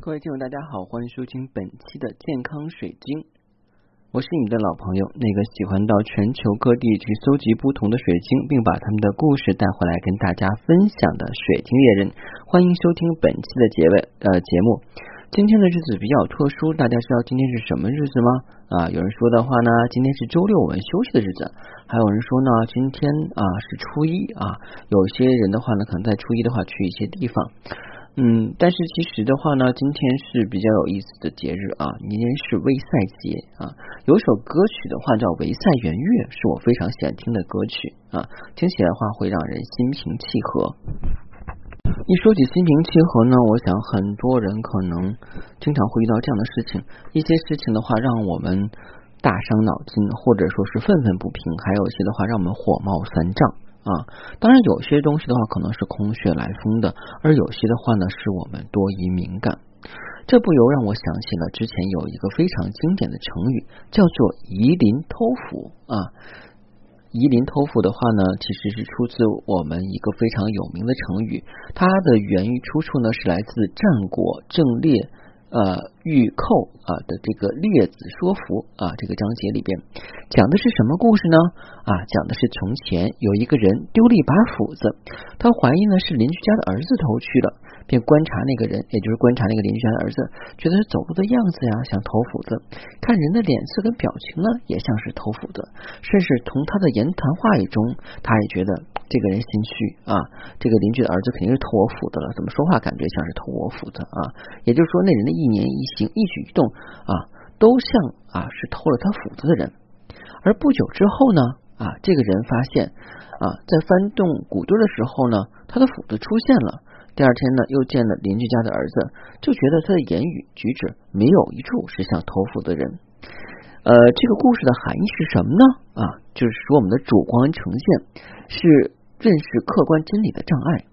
各位听友，大家好，欢迎收听本期的健康水晶。我是你们的老朋友，那个喜欢到全球各地去搜集不同的水晶，并把他们的故事带回来跟大家分享的水晶猎人。欢迎收听本期的结尾呃节目。今天的日子比较特殊，大家知道今天是什么日子吗？啊，有人说的话呢，今天是周六，我们休息的日子；还有人说呢，今天啊是初一啊。有些人的话呢，可能在初一的话去一些地方。嗯，但是其实的话呢，今天是比较有意思的节日啊，今天是微赛节啊。有首歌曲的话叫《维赛圆月》，是我非常喜欢听的歌曲啊，听起来的话会让人心平气和。一说起心平气和呢，我想很多人可能经常会遇到这样的事情，一些事情的话让我们大伤脑筋，或者说是愤愤不平，还有一些的话让我们火冒三丈啊。当然，有些东西的话可能是空穴来风的，而有些的话呢是我们多疑敏感。这不由让我想起了之前有一个非常经典的成语，叫做夷陵偷斧啊。夷陵偷斧的话呢，其实是出自我们一个非常有名的成语，它的源于出处呢是来自战国郑烈呃玉扣啊的这个列子说服啊这个章节里边讲的是什么故事呢？啊，讲的是从前有一个人丢了一把斧子，他怀疑呢是邻居家的儿子偷去了。便观察那个人，也就是观察那个邻居家的儿子，觉得他走路的样子呀像偷斧子，看人的脸色跟表情呢也像是偷斧子，甚至从他的言谈话语中，他也觉得这个人心虚啊，这个邻居的儿子肯定是偷我斧子了，怎么说话感觉像是偷我斧子啊？也就是说，那人的一言一行、一举一动啊，都像啊是偷了他斧子的人。而不久之后呢，啊，这个人发现啊，在翻动谷堆的时候呢，他的斧子出现了。第二天呢，又见了邻居家的儿子，就觉得他的言语举止没有一处是像偷斧的人。呃，这个故事的含义是什么呢？啊，就是说我们的主观呈现是认识客观真理的障碍。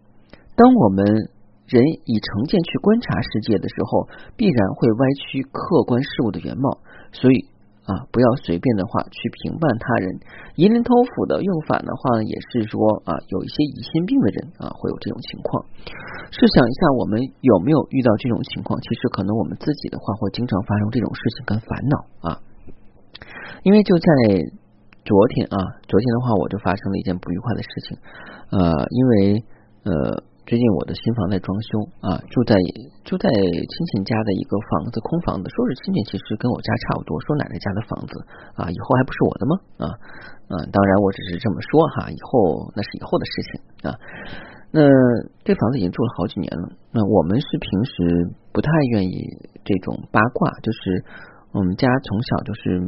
当我们人以成见去观察世界的时候，必然会歪曲客观事物的原貌。所以。啊，不要随便的话去评判他人。夷陵偷斧的用法的话呢，也是说啊，有一些疑心病的人啊，会有这种情况。试想一下，我们有没有遇到这种情况？其实可能我们自己的话，会经常发生这种事情跟烦恼啊。因为就在昨天啊，昨天的话，我就发生了一件不愉快的事情。呃，因为呃。最近我的新房在装修啊，住在住在亲戚家的一个房子，空房子。说是亲戚，其实跟我家差不多。说奶奶家的房子啊，以后还不是我的吗？啊啊，当然我只是这么说哈，以后那是以后的事情啊。那这房子已经住了好几年了。那我们是平时不太愿意这种八卦，就是我们家从小就是。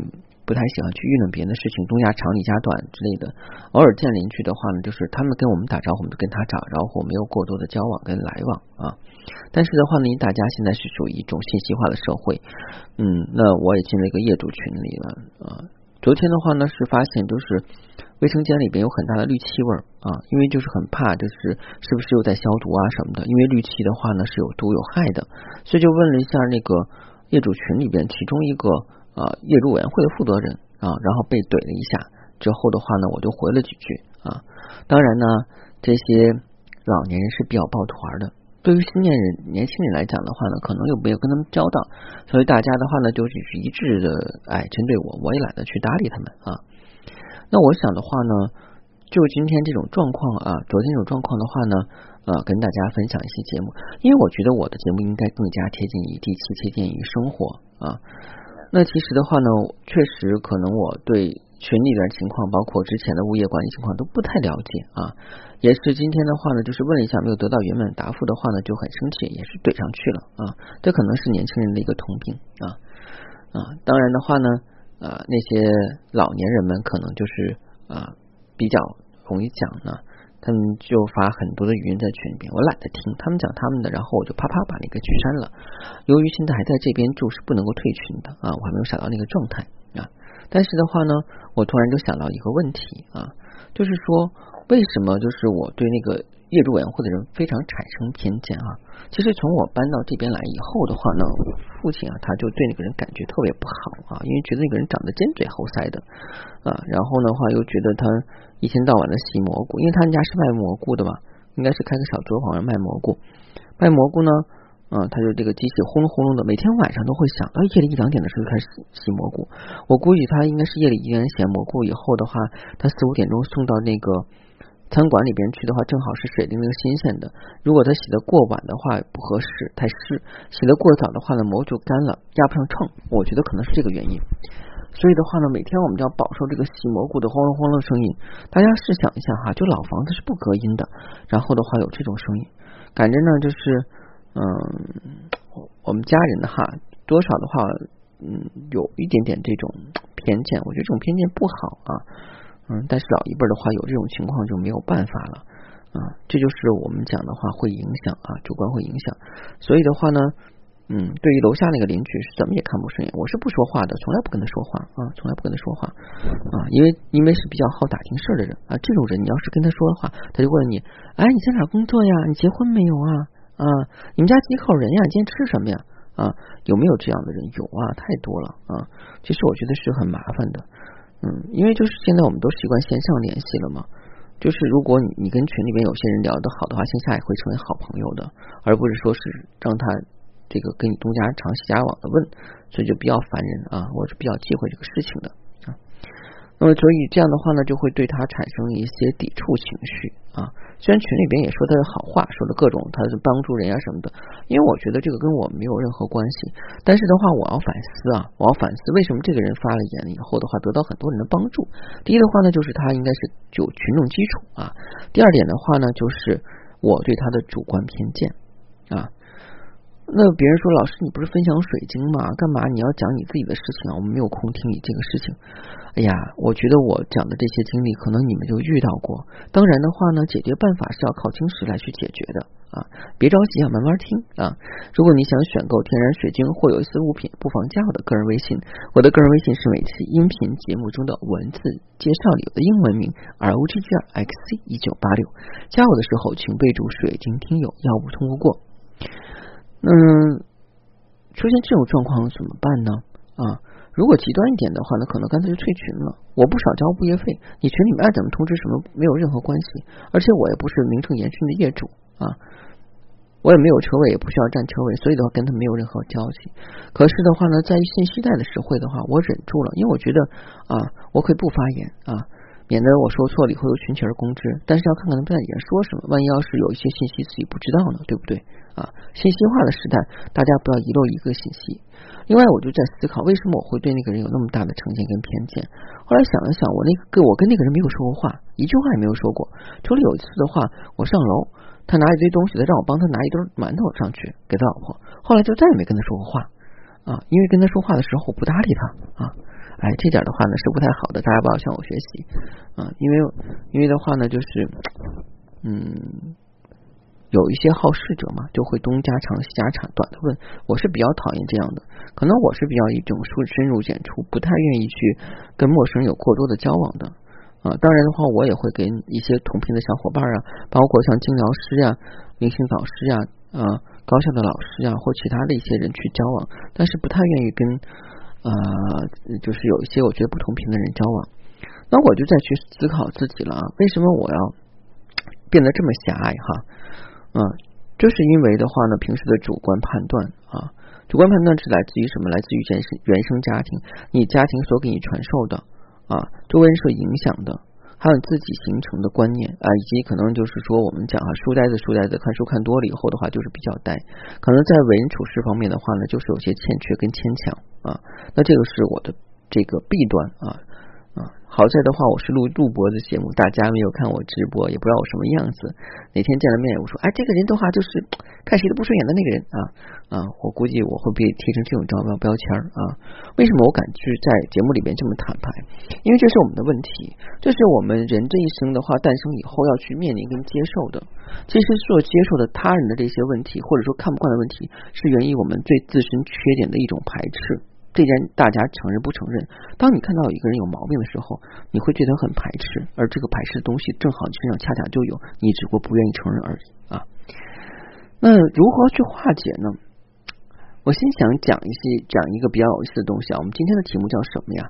不太喜欢去议论别人的事情，东家长李家短之类的。偶尔见邻居的话呢，就是他们跟我们打招呼，我们就跟他打招呼，没有过多的交往跟来往啊。但是的话呢，因大家现在是属于一种信息化的社会，嗯，那我也进了一个业主群里了啊。昨天的话呢，是发现就是卫生间里边有很大的氯气味啊，因为就是很怕，就是是不是又在消毒啊什么的。因为氯气的话呢是有毒有害的，所以就问了一下那个业主群里边其中一个。啊，业主委员会的负责人啊，然后被怼了一下之后的话呢，我就回了几句啊。当然呢，这些老年人是比较抱团的，对于新年人、年轻人来讲的话呢，可能又没有跟他们交道，所以大家的话呢，就是一致的哎针对我，我也懒得去搭理他们啊。那我想的话呢，就今天这种状况啊，昨天这种状况的话呢，呃，跟大家分享一些节目，因为我觉得我的节目应该更加贴近于地气，贴近于生活啊。那其实的话呢，确实可能我对群里边情况，包括之前的物业管理情况都不太了解啊。也是今天的话呢，就是问了一下，没有得到圆满答复的话呢，就很生气，也是怼上去了啊。这可能是年轻人的一个通病啊啊。当然的话呢，啊那些老年人们可能就是啊比较容易讲呢。他们就发很多的语音在群里边，我懒得听他们讲他们的，然后我就啪啪把那个取删了。由于现在还在这边住，是不能够退群的啊，我还没有想到那个状态啊。但是的话呢，我突然就想到一个问题啊，就是说为什么就是我对那个。业主委员会的人非常产生偏见啊！其实从我搬到这边来以后的话呢，父亲啊他就对那个人感觉特别不好啊，因为觉得那个人长得尖嘴猴腮的啊，然后的话又觉得他一天到晚的洗蘑菇，因为他们家是卖蘑菇的嘛，应该是开个小作坊卖蘑菇，卖蘑菇呢，啊，他就这个机器轰隆轰隆的，每天晚上都会响，到夜里一两点的时候就开始洗洗蘑菇。我估计他应该是夜里一个人洗蘑菇以后的话，他四五点钟送到那个餐馆里边去的话，正好是水灵灵新鲜的。如果他洗的过晚的话不合适，太湿；洗的过早的话呢，蘑就干了，压不上秤。我觉得可能是这个原因。所以的话呢，每天我们就要饱受这个洗蘑菇的轰隆轰隆声音。大家试想一下哈，就老房子是不隔音的，然后的话有这种声音，感觉呢就是。嗯，我们家人的哈，多少的话，嗯，有一点点这种偏见，我觉得这种偏见不好啊，嗯，但是老一辈的话有这种情况就没有办法了啊，这就是我们讲的话会影响啊，主观会影响，所以的话呢，嗯，对于楼下那个邻居是怎么也看不顺眼，我是不说话的，从来不跟他说话啊，从来不跟他说话啊，因为因为是比较好打听事儿的人啊，这种人你要是跟他说的话，他就问你，哎，你在哪工作呀？你结婚没有啊？啊，你们家几口人呀？今天吃什么呀？啊，有没有这样的人？有啊，太多了啊。其实我觉得是很麻烦的，嗯，因为就是现在我们都习惯线上联系了嘛。就是如果你你跟群里边有些人聊得好的话，线下也会成为好朋友的，而不是说是让他这个跟你东家长西家往的问，所以就比较烦人啊，我是比较忌讳这个事情的。那么，所以这样的话呢，就会对他产生一些抵触情绪啊。虽然群里边也说他的好话，说了各种他是帮助人啊什么的，因为我觉得这个跟我没有任何关系。但是的话，我要反思啊，我要反思为什么这个人发了言以后的话，得到很多人的帮助。第一的话呢，就是他应该是有群众基础啊。第二点的话呢，就是我对他的主观偏见啊。那别人说老师，你不是分享水晶吗？干嘛你要讲你自己的事情啊？我们没有空听你这个事情。哎呀，我觉得我讲的这些经历，可能你们就遇到过。当然的话呢，解决办法是要靠晶石来去解决的啊！别着急啊，慢慢听啊。如果你想选购天然水晶或有一些物品，不妨加我的个人微信。我的个人微信是每期音频节目中的文字介绍里的英文名 R O G G R X C 一九八六。加我的时候，请备注“水晶听友”，要不通不过。嗯，出现这种状况怎么办呢？啊，如果极端一点的话，那可能干脆就退群了。我不少交物业费，你群里面爱怎么通知什么没有任何关系。而且我也不是名正言顺的业主啊，我也没有车位，也不需要占车位，所以的话跟他没有任何交集。可是的话呢，在信息贷的实惠的话，我忍住了，因为我觉得啊，我可以不发言啊。免得我说错了以后又群起而攻之，但是要看看他们在里面说什么，万一要是有一些信息自己不知道呢，对不对啊？信息化的时代，大家不要遗漏一个信息。另外，我就在思考，为什么我会对那个人有那么大的成见跟偏见？后来想了想，我那个我跟那个人没有说过话，一句话也没有说过。除了有一次的话，我上楼，他拿一堆东西，他让我帮他拿一堆馒头上去给他老婆。后来就再也没跟他说过话啊，因为跟他说话的时候不搭理他啊。哎，这点的话呢是不太好的，大家不要向我学习啊！因为因为的话呢，就是嗯，有一些好事者嘛，就会东家长西家长短的问，我是比较讨厌这样的。可能我是比较一种深深入浅出，不太愿意去跟陌生人有过多的交往的啊。当然的话，我也会跟一些同频的小伙伴啊，包括像精疗师呀、灵性导师呀、啊高校的老师啊，或其他的一些人去交往，但是不太愿意跟。啊，就是有一些我觉得不同频的人交往，那我就再去思考自己了啊，为什么我要变得这么狭隘哈？嗯，就是因为的话呢，平时的主观判断啊，主观判断是来自于什么？来自于原生原生家庭，你家庭所给你传授的啊，周围人所影响的。还有自己形成的观念啊，以及可能就是说，我们讲啊，书呆子书呆子，看书看多了以后的话，就是比较呆。可能在为人处事方面的话呢，就是有些欠缺跟牵强啊。那这个是我的这个弊端啊。好在的话，我是录录播的节目，大家没有看我直播，也不知道我什么样子。哪天见了面，我说，哎，这个人的话就是看谁都不顺眼的那个人啊啊！我估计我会被贴成这种招标标签啊。为什么我敢去在节目里边这么坦白？因为这是我们的问题，这是我们人这一生的话诞生以后要去面临跟接受的。其实所接受的他人的这些问题，或者说看不惯的问题，是源于我们对自身缺点的一种排斥。这件大家承认不承认？当你看到一个人有毛病的时候，你会觉得很排斥，而这个排斥的东西正好你身上恰恰就有，你只不过不愿意承认而已啊。那如何去化解呢？我先想讲一些讲一个比较有意思的东西啊。我们今天的题目叫什么呀？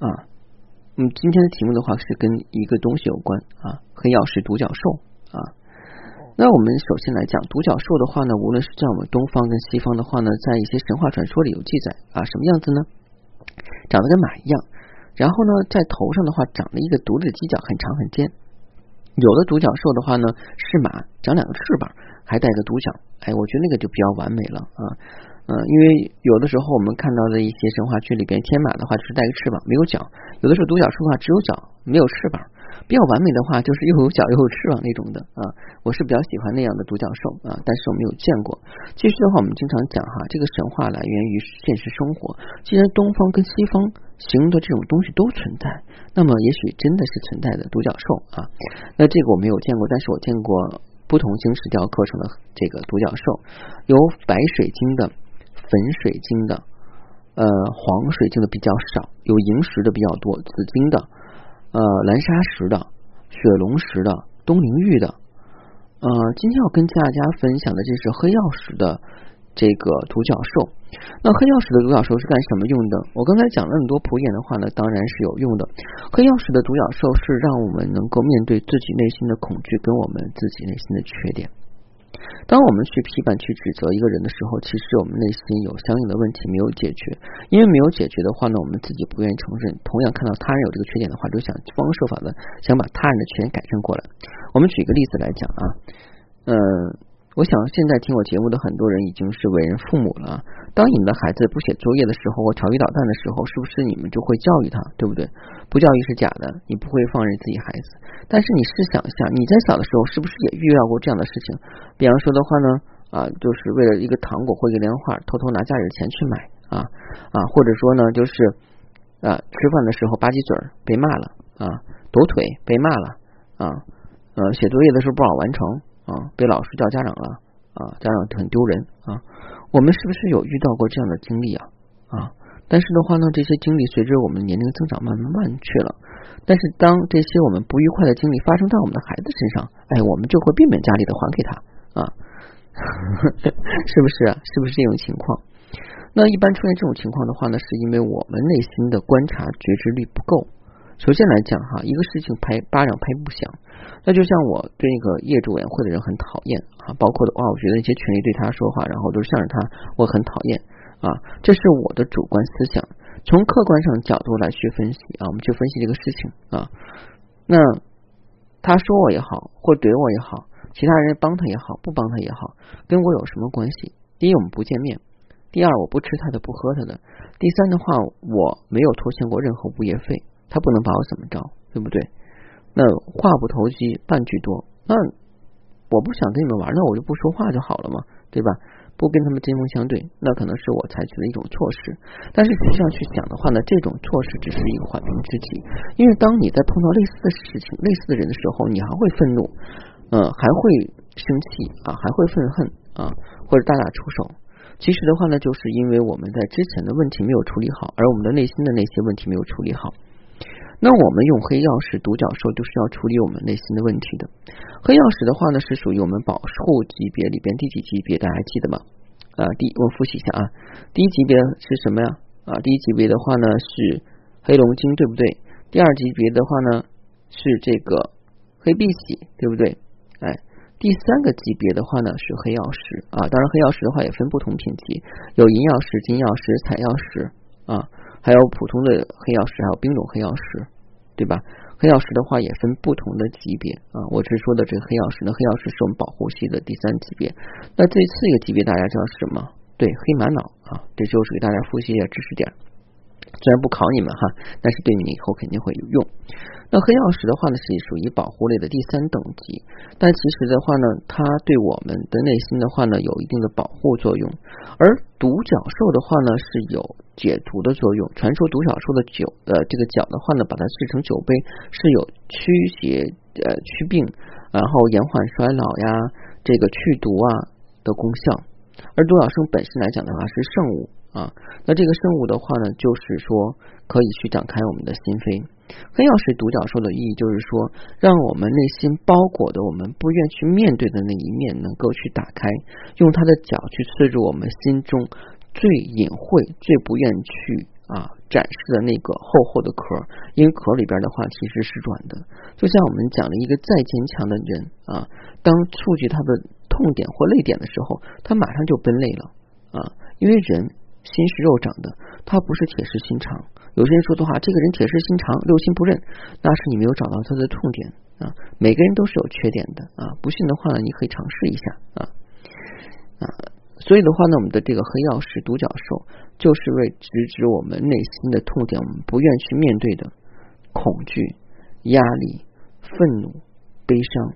啊，嗯，今天的题目的话是跟一个东西有关啊，黑曜石独角兽啊。那我们首先来讲独角兽的话呢，无论是在我们东方跟西方的话呢，在一些神话传说里有记载啊，什么样子呢？长得跟马一样，然后呢，在头上的话长了一个独立的犄角，很长很尖。有的独角兽的话呢是马，长两个翅膀，还带个独角。哎，我觉得那个就比较完美了啊。嗯，因为有的时候我们看到的一些神话剧里边，天马的话就是带个翅膀，没有脚；有的时候独角兽的话只有脚，没有翅膀。比较完美的话，就是又有脚又有翅膀那种的啊，我是比较喜欢那样的独角兽啊，但是我没有见过。其实的话，我们经常讲哈，这个神话来源于现实生活。既然东方跟西方形容的这种东西都存在，那么也许真的是存在的独角兽啊。那这个我没有见过，但是我见过不同晶石雕刻成的这个独角兽，有白水晶的、粉水晶的、呃黄水晶的比较少，有萤石的比较多，紫晶的。呃，蓝砂石的、雪龙石的、东陵玉的，呃，今天要跟大家分享的这是黑曜石的这个独角兽。那黑曜石的独角兽是干什么用的？我刚才讲了很多普眼的话呢，当然是有用的。黑曜石的独角兽是让我们能够面对自己内心的恐惧跟我们自己内心的缺点。当我们去批判、去指责一个人的时候，其实我们内心有相应的问题没有解决。因为没有解决的话呢，我们自己不愿意承认。同样看到他人有这个缺点的话，就想方设法的想把他人的缺点改正过来。我们举一个例子来讲啊，嗯。我想现在听我节目的很多人已经是为人父母了。当你们的孩子不写作业的时候或调皮捣蛋的时候，是不是你们就会教育他，对不对？不教育是假的，你不会放任自己孩子。但是你试想一下，你在小的时候是不是也遇到过这样的事情？比方说的话呢，啊，就是为了一个糖果或一个莲花，偷偷拿家里的钱去买啊啊，或者说呢，就是啊，吃饭的时候吧唧嘴儿被骂了啊，抖腿被骂了啊，呃，写作业的时候不好完成。啊，被老师叫家长了啊，家长很丢人啊。我们是不是有遇到过这样的经历啊？啊，但是的话呢，这些经历随着我们年龄增长慢慢慢去了。但是当这些我们不愉快的经历发生在我们的孩子身上，哎，我们就会变本加厉的还给他啊，是不是？是不是这种情况？那一般出现这种情况的话呢，是因为我们内心的观察觉知力不够。首先来讲哈，一个事情拍巴掌拍不响。那就像我对那个业主委员会的人很讨厌啊，包括的话，我觉得一些权利对他说话，然后都是向着他，我很讨厌啊，这是我的主观思想。从客观上角度来去分析啊，我们去分析这个事情啊。那他说我也好，或怼我也好，其他人帮他也好，不帮他也好，跟我有什么关系？第一，我们不见面；第二，我不吃他的，不喝他的；第三的话，我没有拖欠过任何物业费，他不能把我怎么着，对不对？那话不投机半句多，那我不想跟你们玩，那我就不说话就好了嘛，对吧？不跟他们针锋相对，那可能是我采取的一种措施。但是实际上去讲的话呢，这种措施只是一个缓兵之计，因为当你在碰到类似的事情、类似的人的时候，你还会愤怒，嗯，还会生气啊，还会愤恨啊，或者大打出手。其实的话呢，就是因为我们在之前的问题没有处理好，而我们的内心的那些问题没有处理好。那我们用黑曜石独角兽就是要处理我们内心的问题的。黑曜石的话呢，是属于我们保护级别里边第几级别？大家还记得吗？啊，第我复习一下啊，第一级别是什么呀？啊，第一级别的话呢是黑龙晶，对不对？第二级别的话呢是这个黑碧玺，对不对？哎，第三个级别的话呢是黑曜石啊。当然，黑曜石的话也分不同品级，有银曜石、金曜石、彩曜石啊。还有普通的黑曜石，还有冰种黑曜石，对吧？黑曜石的话也分不同的级别啊。我是说的这个黑曜石呢，黑曜石是我们保护系的第三级别。那最次一个级别大家知道是什么？对，黑玛瑙啊，这就是给大家复习一下知识点。虽然不考你们哈，但是对你以后肯定会有用。那黑曜石的话呢，是属于保护类的第三等级，但其实的话呢，它对我们的内心的话呢，有一定的保护作用。而独角兽的话呢，是有解毒的作用。传说独角兽的酒，呃，这个角的话呢，把它制成酒杯，是有驱邪、呃祛病，然后延缓衰老呀，这个去毒啊的功效。而独角兽本身来讲的话，是圣物。啊，那这个生物的话呢，就是说可以去展开我们的心扉。黑曜石独角兽的意义就是说，让我们内心包裹的我们不愿去面对的那一面，能够去打开，用它的脚去刺入我们心中最隐晦、最不愿去啊展示的那个厚厚的壳，因为壳里边的话其实是软的。就像我们讲了一个再坚强的人啊，当触及他的痛点或泪点的时候，他马上就奔泪了啊，因为人心是肉长的，他不是铁石心肠。有些人说的话，这个人铁石心肠，六亲不认，那是你没有找到他的痛点啊。每个人都是有缺点的啊，不信的话呢，你可以尝试一下啊啊。所以的话呢，我们的这个黑曜石独角兽就是为直指我们内心的痛点，我们不愿去面对的恐惧、压力、愤怒、悲伤。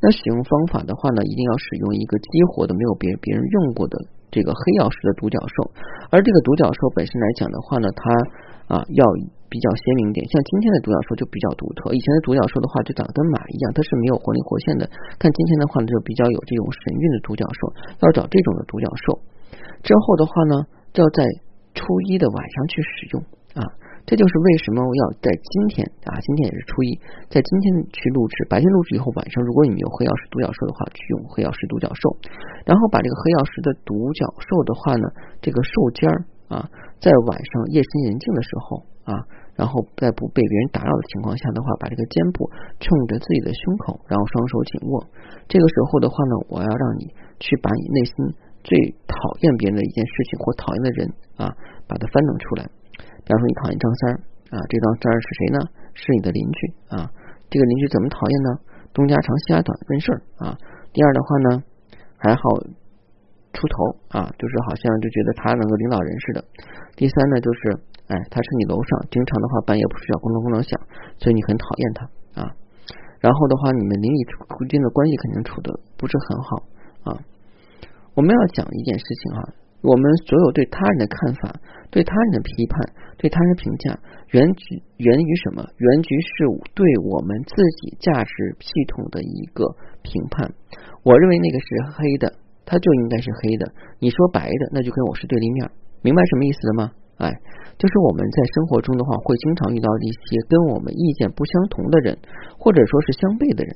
那使用方法的话呢，一定要使用一个激活的、没有别别人用过的这个黑曜石的独角兽。而这个独角兽本身来讲的话呢，它啊要。比较鲜明点，像今天的独角兽就比较独特。以前的独角兽的话就长得跟马一样，它是没有活灵活现的。但今天的话呢，就比较有这种神韵的独角兽。要找这种的独角兽，之后的话呢，就要在初一的晚上去使用啊。这就是为什么要在今天啊，今天也是初一，在今天去录制。白天录制以后，晚上如果你们有黑曜石独角兽的话，去用黑曜石独角兽，然后把这个黑曜石的独角兽的话呢，这个兽尖儿啊，在晚上夜深人静的时候啊。然后在不被别人打扰的情况下的话，把这个肩部冲着自己的胸口，然后双手紧握。这个时候的话呢，我要让你去把你内心最讨厌别人的一件事情或讨厌的人啊，把它翻腾出来。比方说，你讨厌张三啊，这张三是谁呢？是你的邻居啊。这个邻居怎么讨厌呢？东家长西家短，问事儿啊。第二的话呢，还好出头啊，就是好像就觉得他能够领导人似的。第三呢，就是。哎，他是你楼上，经常的话半夜不睡觉，咣当咣当响，所以你很讨厌他啊。然后的话，你们邻里之间的关系肯定处的不是很好啊。我们要讲一件事情哈，我们所有对他人的看法、对他人的批判、对他人评价，源于源于什么？源于是对我们自己价值系统的一个评判。我认为那个是黑的，他就应该是黑的。你说白的，那就跟我是对立面。明白什么意思了吗？哎。就是我们在生活中的话，会经常遇到一些跟我们意见不相同的人，或者说是相悖的人。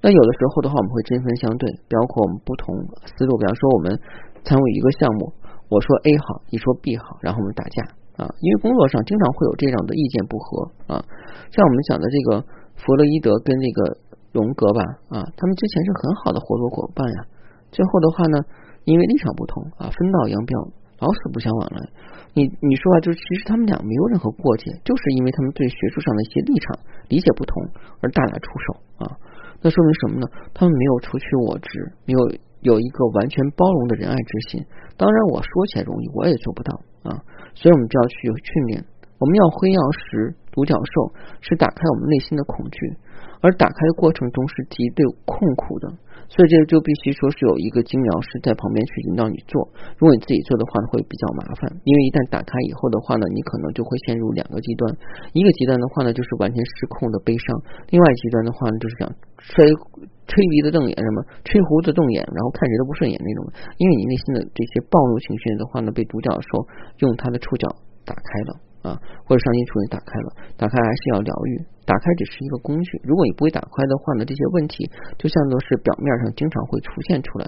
那有的时候的话，我们会针锋相对，包括我们不同思路。比方说，我们参与一个项目，我说 A 好，你说 B 好，然后我们打架啊。因为工作上经常会有这样的意见不合啊。像我们讲的这个弗洛伊德跟那个荣格吧啊，他们之前是很好的合作伙伴呀。最后的话呢，因为立场不同啊，分道扬镳，老死不相往来。你你说啊，就其实他们俩没有任何过节，就是因为他们对学术上的一些立场理解不同而大打出手啊。那说明什么呢？他们没有除去我执，没有有一个完全包容的仁爱之心。当然，我说起来容易，我也做不到啊。所以我们就要去训练。我们要灰曜石独角兽，是打开我们内心的恐惧，而打开的过程中是极对痛苦的。所以这就必须说是有一个精疗师在旁边去引导你做。如果你自己做的话呢，会比较麻烦，因为一旦打开以后的话呢，你可能就会陷入两个极端。一个极端的话呢，就是完全失控的悲伤；另外极端的话呢，就是想吹吹鼻子瞪眼，什么吹胡子瞪眼，然后看谁都不顺眼那种。因为你内心的这些暴怒情绪的话呢，被独角兽用它的触角打开了。啊，或者上心处理打开了，打开还是要疗愈，打开只是一个工具。如果你不会打开的话呢，这些问题就像都是表面上经常会出现出来。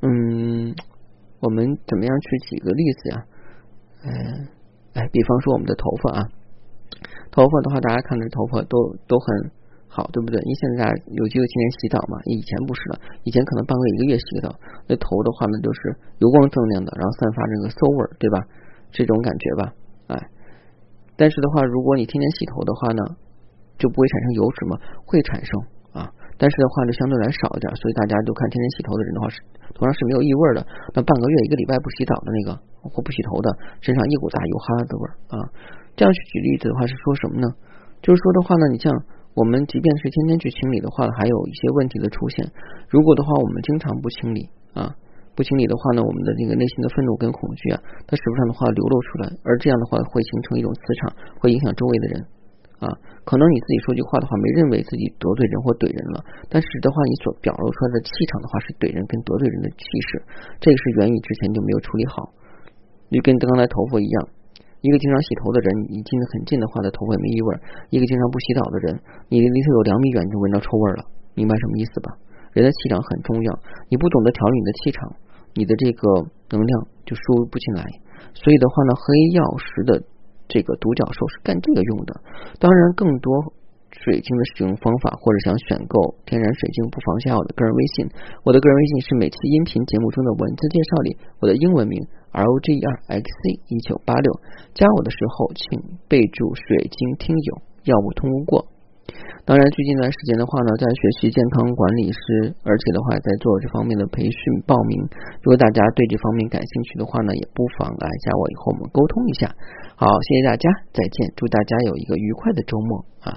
嗯，我们怎么样去举个例子呀？嗯，哎，比方说我们的头发啊，头发的话，大家看着头发都都很好，对不对？因为现在有机会天天洗澡嘛，以前不是了，以前可能半个月一个月洗个澡，那头的话呢都是油光锃亮的，然后散发这个馊味儿，对吧？这种感觉吧，哎。但是的话，如果你天天洗头的话呢，就不会产生油脂吗？会产生啊，但是的话呢相对来少一点，所以大家都看天天洗头的人的话是头上是没有异味的。那半个月一个礼拜不洗澡的那个或不洗头的，身上一股大油哈的味儿啊。这样去举例子的话是说什么呢？就是说的话呢，你像我们即便是天天去清理的话，还有一些问题的出现。如果的话，我们经常不清理啊。不清理的话呢，我们的那个内心的愤怒跟恐惧啊，它使不上的话流露出来，而这样的话会形成一种磁场，会影响周围的人啊。可能你自己说句话的话，没认为自己得罪人或怼人了，但是的话，你所表露出来的气场的话是怼人跟得罪人的气势，这个是源于之前就没有处理好。就跟刚才头发一样，一个经常洗头的人，你近得很近的话，他头发也没异味；一个经常不洗澡的人，你离他有两米远就闻到臭味了，明白什么意思吧？人的气场很重要，你不懂得调理你的气场，你的这个能量就输入不进来。所以的话呢，黑曜石的这个独角兽是干这个用的。当然，更多。水晶的使用方法，或者想选购天然水晶，不妨加我的个人微信。我的个人微信是每期音频节目中的文字介绍里我的英文名 R O G E R X C 一九八六。加我的时候，请备注“水晶听友”，要不通过。当然，最近一段时间的话呢，在学习健康管理师，而且的话在做这方面的培训报名。如果大家对这方面感兴趣的话呢，也不妨来加我，以后我们沟通一下。好，谢谢大家，再见，祝大家有一个愉快的周末啊。